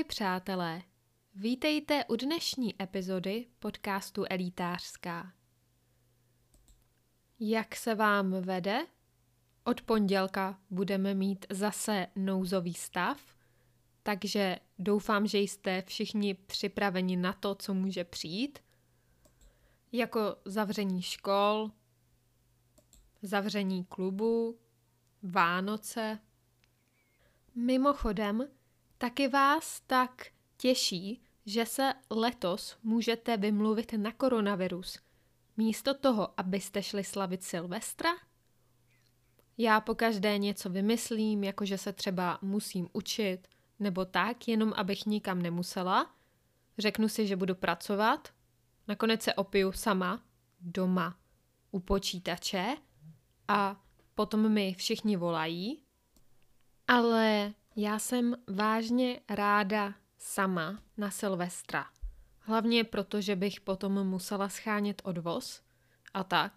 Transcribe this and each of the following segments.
Ahoj přátelé, vítejte u dnešní epizody podcastu Elitářská. Jak se vám vede? Od pondělka budeme mít zase nouzový stav, takže doufám, že jste všichni připraveni na to, co může přijít. Jako zavření škol, zavření klubu, Vánoce. Mimochodem, taky vás tak těší, že se letos můžete vymluvit na koronavirus, místo toho, abyste šli slavit Silvestra? Já pokaždé něco vymyslím, jako že se třeba musím učit, nebo tak, jenom abych nikam nemusela. Řeknu si, že budu pracovat, nakonec se opiju sama, doma, u počítače a potom mi všichni volají. Ale já jsem vážně ráda sama na Silvestra. Hlavně proto, že bych potom musela schánět odvoz a tak.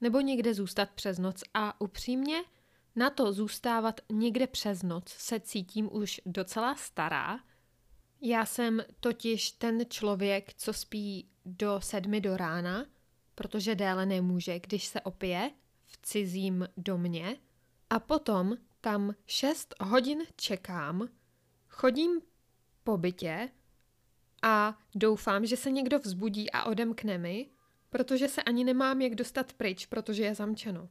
Nebo někde zůstat přes noc a upřímně na to zůstávat někde přes noc se cítím už docela stará. Já jsem totiž ten člověk, co spí do sedmi do rána, protože déle nemůže, když se opije v cizím domě. A potom tam šest hodin čekám, chodím po bytě a doufám, že se někdo vzbudí a odemkne mi, protože se ani nemám jak dostat pryč, protože je zamčeno.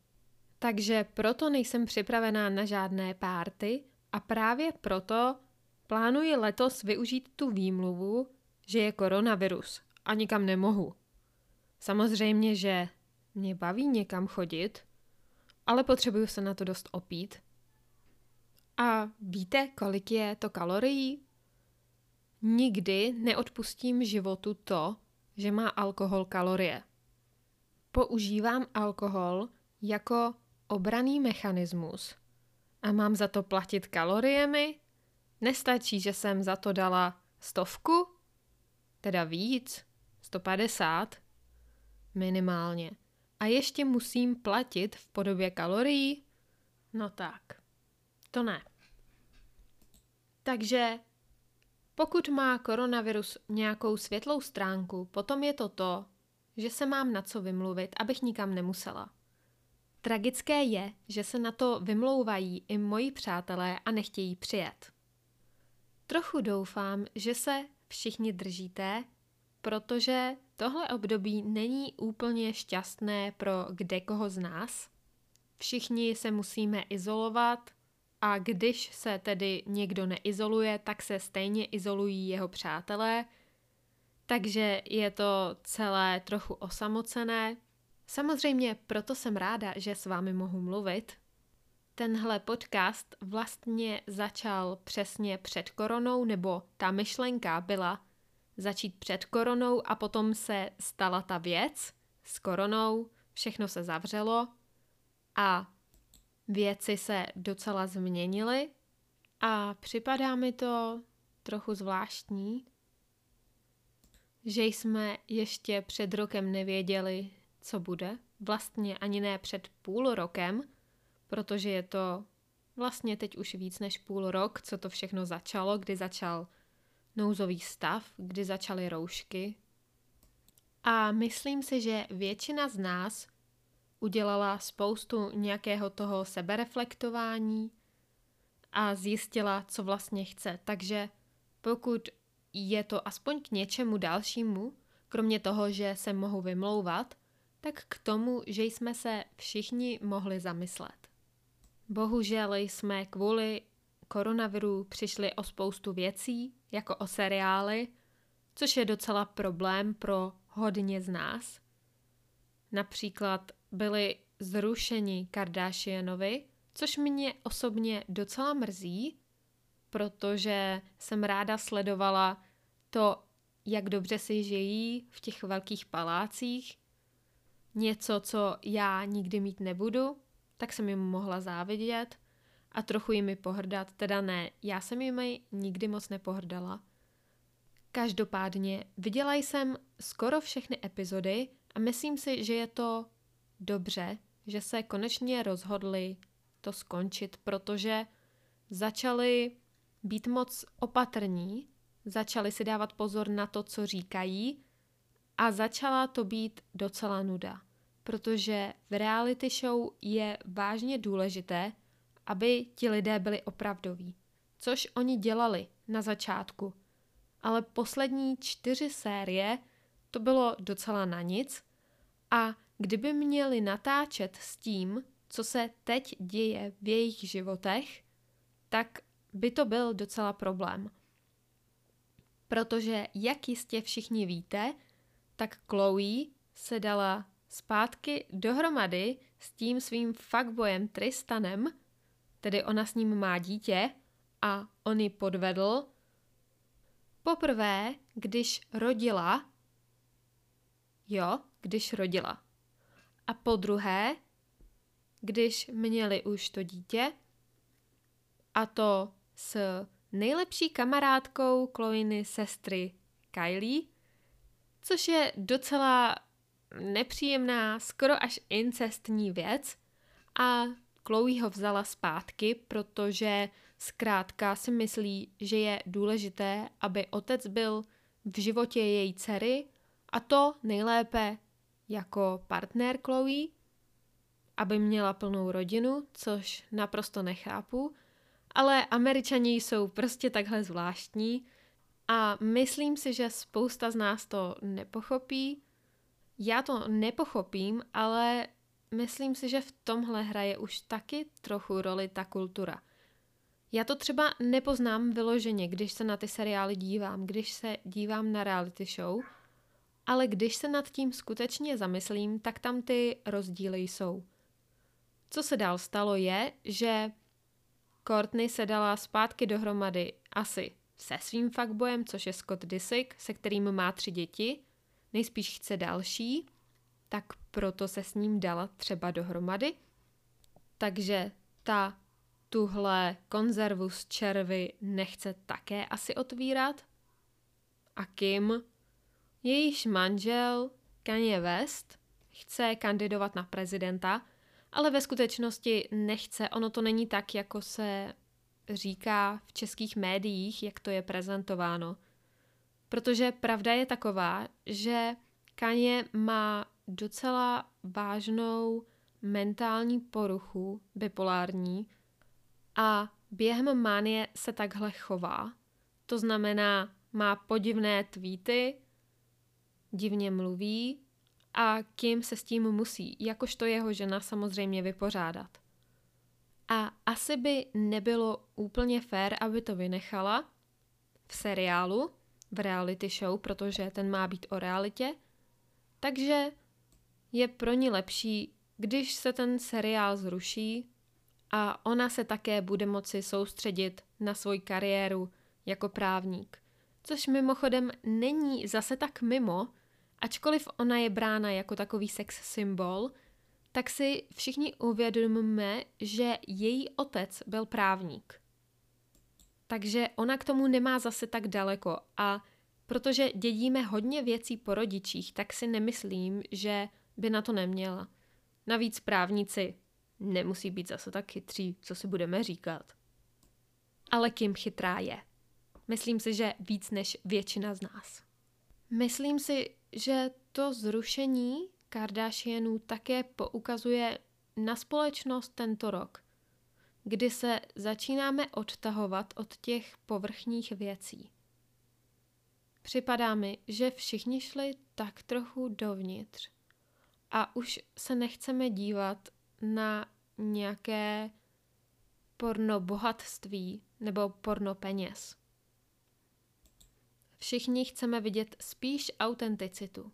Takže proto nejsem připravená na žádné párty a právě proto plánuji letos využít tu výmluvu, že je koronavirus a nikam nemohu. Samozřejmě, že mě baví někam chodit, ale potřebuju se na to dost opít. A víte, kolik je to kalorií? Nikdy neodpustím životu to, že má alkohol kalorie. Používám alkohol jako obraný mechanismus a mám za to platit kaloriemi? Nestačí, že jsem za to dala stovku? Teda víc? 150? Minimálně. A ještě musím platit v podobě kalorií? No tak, to ne. Takže pokud má koronavirus nějakou světlou stránku, potom je to to, že se mám na co vymluvit, abych nikam nemusela. Tragické je, že se na to vymlouvají i moji přátelé a nechtějí přijet. Trochu doufám, že se všichni držíte, protože tohle období není úplně šťastné pro kde koho z nás. Všichni se musíme izolovat a když se tedy někdo neizoluje, tak se stejně izolují jeho přátelé, takže je to celé trochu osamocené Samozřejmě proto jsem ráda, že s vámi mohu mluvit. Tenhle podcast vlastně začal přesně před koronou, nebo ta myšlenka byla začít před koronou a potom se stala ta věc s koronou, všechno se zavřelo a věci se docela změnily a připadá mi to trochu zvláštní, že jsme ještě před rokem nevěděli, co bude. Vlastně ani ne před půl rokem, protože je to vlastně teď už víc než půl rok, co to všechno začalo, kdy začal nouzový stav, kdy začaly roušky. A myslím si, že většina z nás udělala spoustu nějakého toho sebereflektování a zjistila, co vlastně chce. Takže pokud je to aspoň k něčemu dalšímu, kromě toho, že se mohu vymlouvat, tak k tomu, že jsme se všichni mohli zamyslet. Bohužel jsme kvůli koronaviru přišli o spoustu věcí, jako o seriály, což je docela problém pro hodně z nás. Například byli zrušeni Kardashianovi, což mě osobně docela mrzí, protože jsem ráda sledovala to, jak dobře si žijí v těch velkých palácích něco, co já nikdy mít nebudu, tak jsem jim mohla závidět a trochu jimi pohrdat. Teda ne, já jsem jimi nikdy moc nepohrdala. Každopádně viděla jsem skoro všechny epizody a myslím si, že je to dobře, že se konečně rozhodli to skončit, protože začali být moc opatrní začali si dávat pozor na to, co říkají a začala to být docela nuda, protože v reality show je vážně důležité, aby ti lidé byli opravdoví, což oni dělali na začátku. Ale poslední čtyři série to bylo docela na nic a kdyby měli natáčet s tím, co se teď děje v jejich životech, tak by to byl docela problém. Protože, jak jistě všichni víte, tak Chloe se dala zpátky dohromady s tím svým fuckboyem Tristanem, tedy ona s ním má dítě a on ji podvedl. Poprvé, když rodila, jo, když rodila. A po druhé, když měli už to dítě, a to s nejlepší kamarádkou Chloiny sestry Kylie, což je docela nepříjemná, skoro až incestní věc a Chloe ho vzala zpátky, protože zkrátka si myslí, že je důležité, aby otec byl v životě její dcery a to nejlépe jako partner Chloe, aby měla plnou rodinu, což naprosto nechápu, ale američani jsou prostě takhle zvláštní a myslím si, že spousta z nás to nepochopí. Já to nepochopím, ale myslím si, že v tomhle hraje už taky trochu roli ta kultura. Já to třeba nepoznám vyloženě, když se na ty seriály dívám, když se dívám na reality show, ale když se nad tím skutečně zamyslím, tak tam ty rozdíly jsou. Co se dál stalo je, že Courtney se dala zpátky dohromady asi se svým fuckboyem, což je Scott Disick, se kterým má tři děti, nejspíš chce další, tak proto se s ním dala třeba dohromady. Takže ta tuhle konzervu z červy nechce také asi otvírat. A Kim, jejíž manžel Kanye West, chce kandidovat na prezidenta, ale ve skutečnosti nechce. Ono to není tak, jako se říká v českých médiích, jak to je prezentováno. Protože pravda je taková, že Kanye má docela vážnou mentální poruchu, bipolární, a během mánie se takhle chová. To znamená, má podivné tweety, divně mluví a Kim se s tím musí, jakožto jeho žena samozřejmě vypořádat. A asi by nebylo úplně fér, aby to vynechala v seriálu, v reality show, protože ten má být o realitě. Takže je pro ní lepší, když se ten seriál zruší a ona se také bude moci soustředit na svoji kariéru jako právník. Což mimochodem není zase tak mimo, ačkoliv ona je brána jako takový sex symbol, tak si všichni uvědomíme, že její otec byl právník. Takže ona k tomu nemá zase tak daleko a protože dědíme hodně věcí po rodičích, tak si nemyslím, že by na to neměla. Navíc právníci nemusí být zase tak chytří, co si budeme říkat. Ale Kim chytrá je. Myslím si, že víc než většina z nás. Myslím si, že to zrušení Kardashianů také poukazuje na společnost tento rok, kdy se začínáme odtahovat od těch povrchních věcí. Připadá mi, že všichni šli tak trochu dovnitř a už se nechceme dívat na nějaké porno bohatství nebo porno peněz. Všichni chceme vidět spíš autenticitu.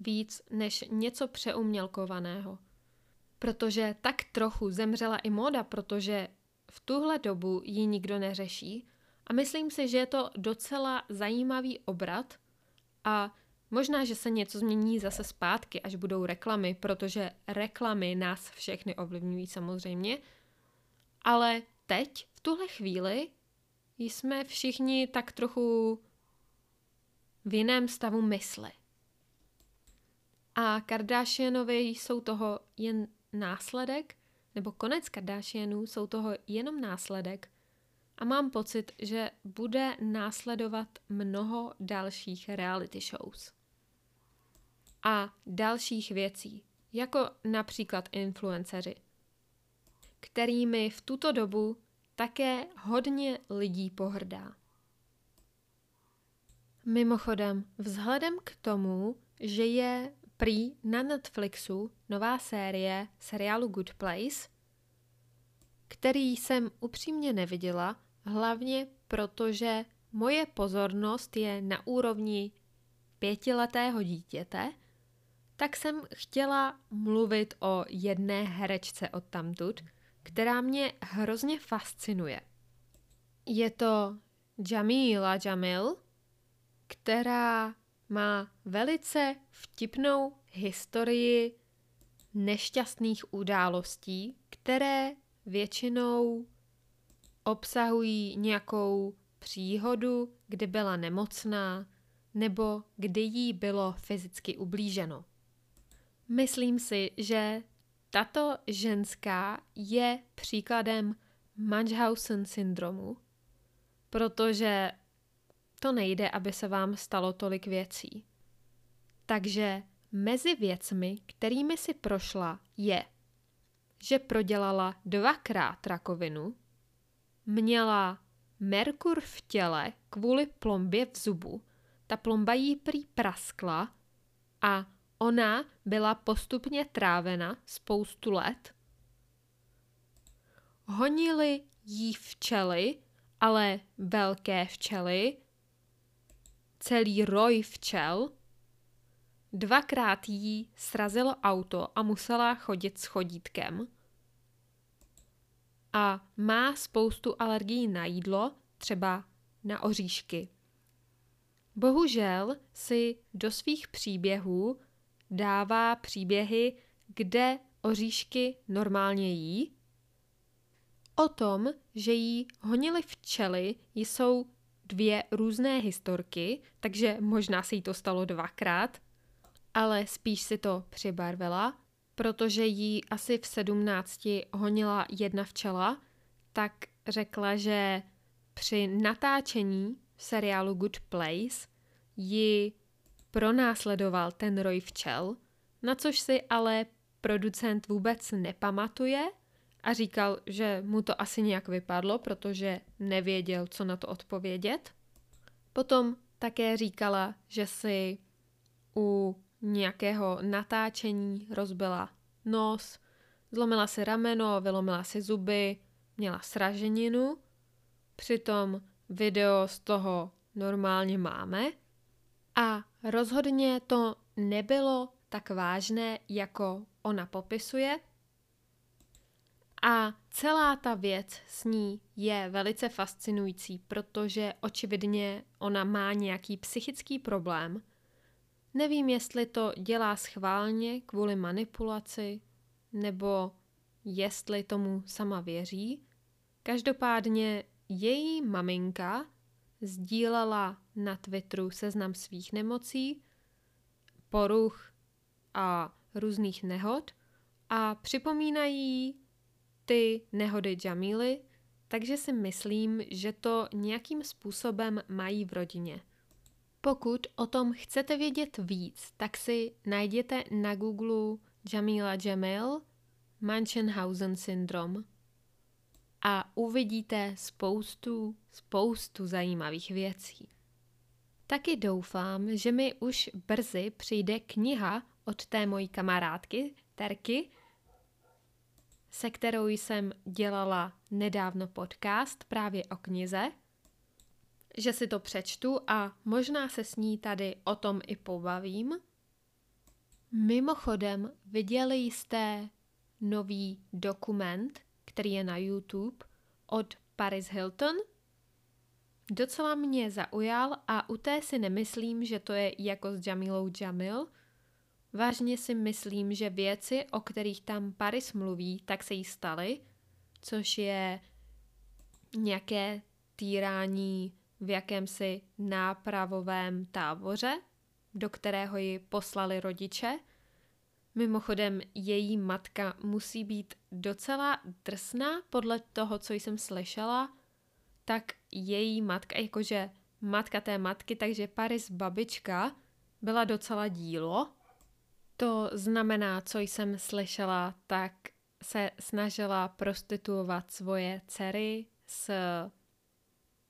Víc než něco přeumělkovaného. Protože tak trochu zemřela i móda, protože v tuhle dobu ji nikdo neřeší. A myslím si, že je to docela zajímavý obrat a možná, že se něco změní zase zpátky, až budou reklamy, protože reklamy nás všechny ovlivňují samozřejmě, ale teď, v tuhle chvíli, jsme všichni tak trochu v jiném stavu mysli. A Kardashianovi jsou toho jen následek, nebo konec Kardashianů jsou toho jenom následek, a mám pocit, že bude následovat mnoho dalších reality shows. A dalších věcí, jako například influenceři, kterými v tuto dobu také hodně lidí pohrdá. Mimochodem, vzhledem k tomu, že je prý na Netflixu nová série seriálu Good Place, který jsem upřímně neviděla, hlavně protože moje pozornost je na úrovni pětiletého dítěte, tak jsem chtěla mluvit o jedné herečce od tamtud, která mě hrozně fascinuje. Je to Jamila Jamil, která má velice vtipnou historii nešťastných událostí, které většinou obsahují nějakou příhodu, kdy byla nemocná nebo kdy jí bylo fyzicky ublíženo. Myslím si, že tato ženská je příkladem Munchausen syndromu, protože to nejde, aby se vám stalo tolik věcí. Takže mezi věcmi, kterými si prošla, je, že prodělala dvakrát rakovinu, měla Merkur v těle kvůli plombě v zubu, ta plomba jí prý praskla a ona byla postupně trávena spoustu let. Honili jí včely, ale velké včely, celý roj včel. Dvakrát jí srazilo auto a musela chodit s chodítkem. A má spoustu alergií na jídlo, třeba na oříšky. Bohužel si do svých příběhů dává příběhy, kde oříšky normálně jí. O tom, že jí honily včely, jsou dvě různé historky, takže možná se jí to stalo dvakrát, ale spíš si to přibarvila, protože jí asi v sedmnácti honila jedna včela, tak řekla, že při natáčení seriálu Good Place ji pronásledoval ten roj včel, na což si ale producent vůbec nepamatuje a říkal, že mu to asi nějak vypadlo, protože nevěděl, co na to odpovědět. Potom také říkala, že si u nějakého natáčení rozbila nos, zlomila si rameno, vylomila si zuby, měla sraženinu. Přitom video z toho normálně máme. A rozhodně to nebylo tak vážné, jako ona popisuje, a celá ta věc s ní je velice fascinující, protože očividně ona má nějaký psychický problém. Nevím, jestli to dělá schválně kvůli manipulaci, nebo jestli tomu sama věří. Každopádně její maminka sdílela na Twitteru seznam svých nemocí, poruch a různých nehod a připomínají ty nehody Jamily, takže si myslím, že to nějakým způsobem mají v rodině. Pokud o tom chcete vědět víc, tak si najděte na Google Jamila Jamil Manchенhausen syndrom a uvidíte spoustu, spoustu zajímavých věcí. Taky doufám, že mi už brzy přijde kniha od té mojí kamarádky Terky, se kterou jsem dělala nedávno podcast právě o knize, že si to přečtu a možná se s ní tady o tom i pobavím. Mimochodem, viděli jste nový dokument, který je na YouTube od Paris Hilton? Docela mě zaujal a u té si nemyslím, že to je jako s Jamilou Jamil – Vážně si myslím, že věci, o kterých tam Paris mluví, tak se jí staly, což je nějaké týrání v jakémsi nápravovém táboře, do kterého ji poslali rodiče. Mimochodem, její matka musí být docela drsná podle toho, co jsem slyšela, tak její matka, jakože matka té matky, takže Paris babička, byla docela dílo. To znamená, co jsem slyšela, tak se snažila prostituovat svoje dcery s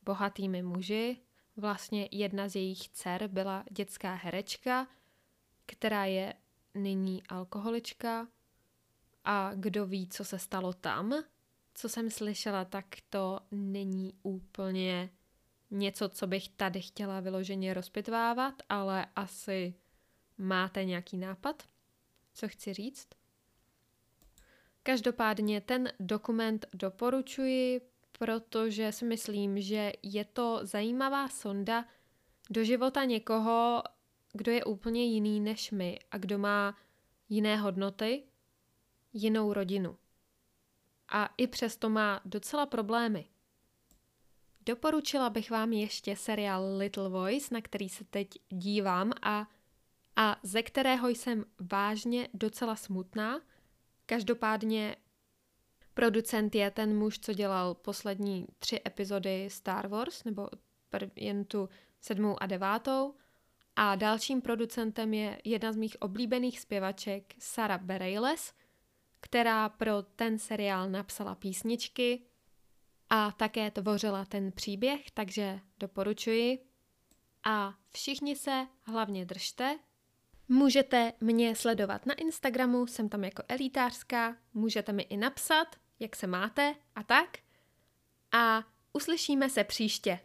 bohatými muži. Vlastně jedna z jejich dcer byla dětská herečka, která je nyní alkoholička. A kdo ví, co se stalo tam, co jsem slyšela, tak to není úplně něco, co bych tady chtěla vyloženě rozpitvávat, ale asi máte nějaký nápad, co chci říct. Každopádně ten dokument doporučuji, protože si myslím, že je to zajímavá sonda do života někoho, kdo je úplně jiný než my a kdo má jiné hodnoty, jinou rodinu. A i přesto má docela problémy. Doporučila bych vám ještě seriál Little Voice, na který se teď dívám a, a ze kterého jsem vážně docela smutná. Každopádně producent je ten muž, co dělal poslední tři epizody Star Wars, nebo jen tu sedmou a devátou. A dalším producentem je jedna z mých oblíbených zpěvaček Sarah Bareilles, která pro ten seriál napsala písničky a také tvořila ten příběh, takže doporučuji. A všichni se hlavně držte. Můžete mě sledovat na Instagramu, jsem tam jako elitářská, můžete mi i napsat, jak se máte a tak. A uslyšíme se příště.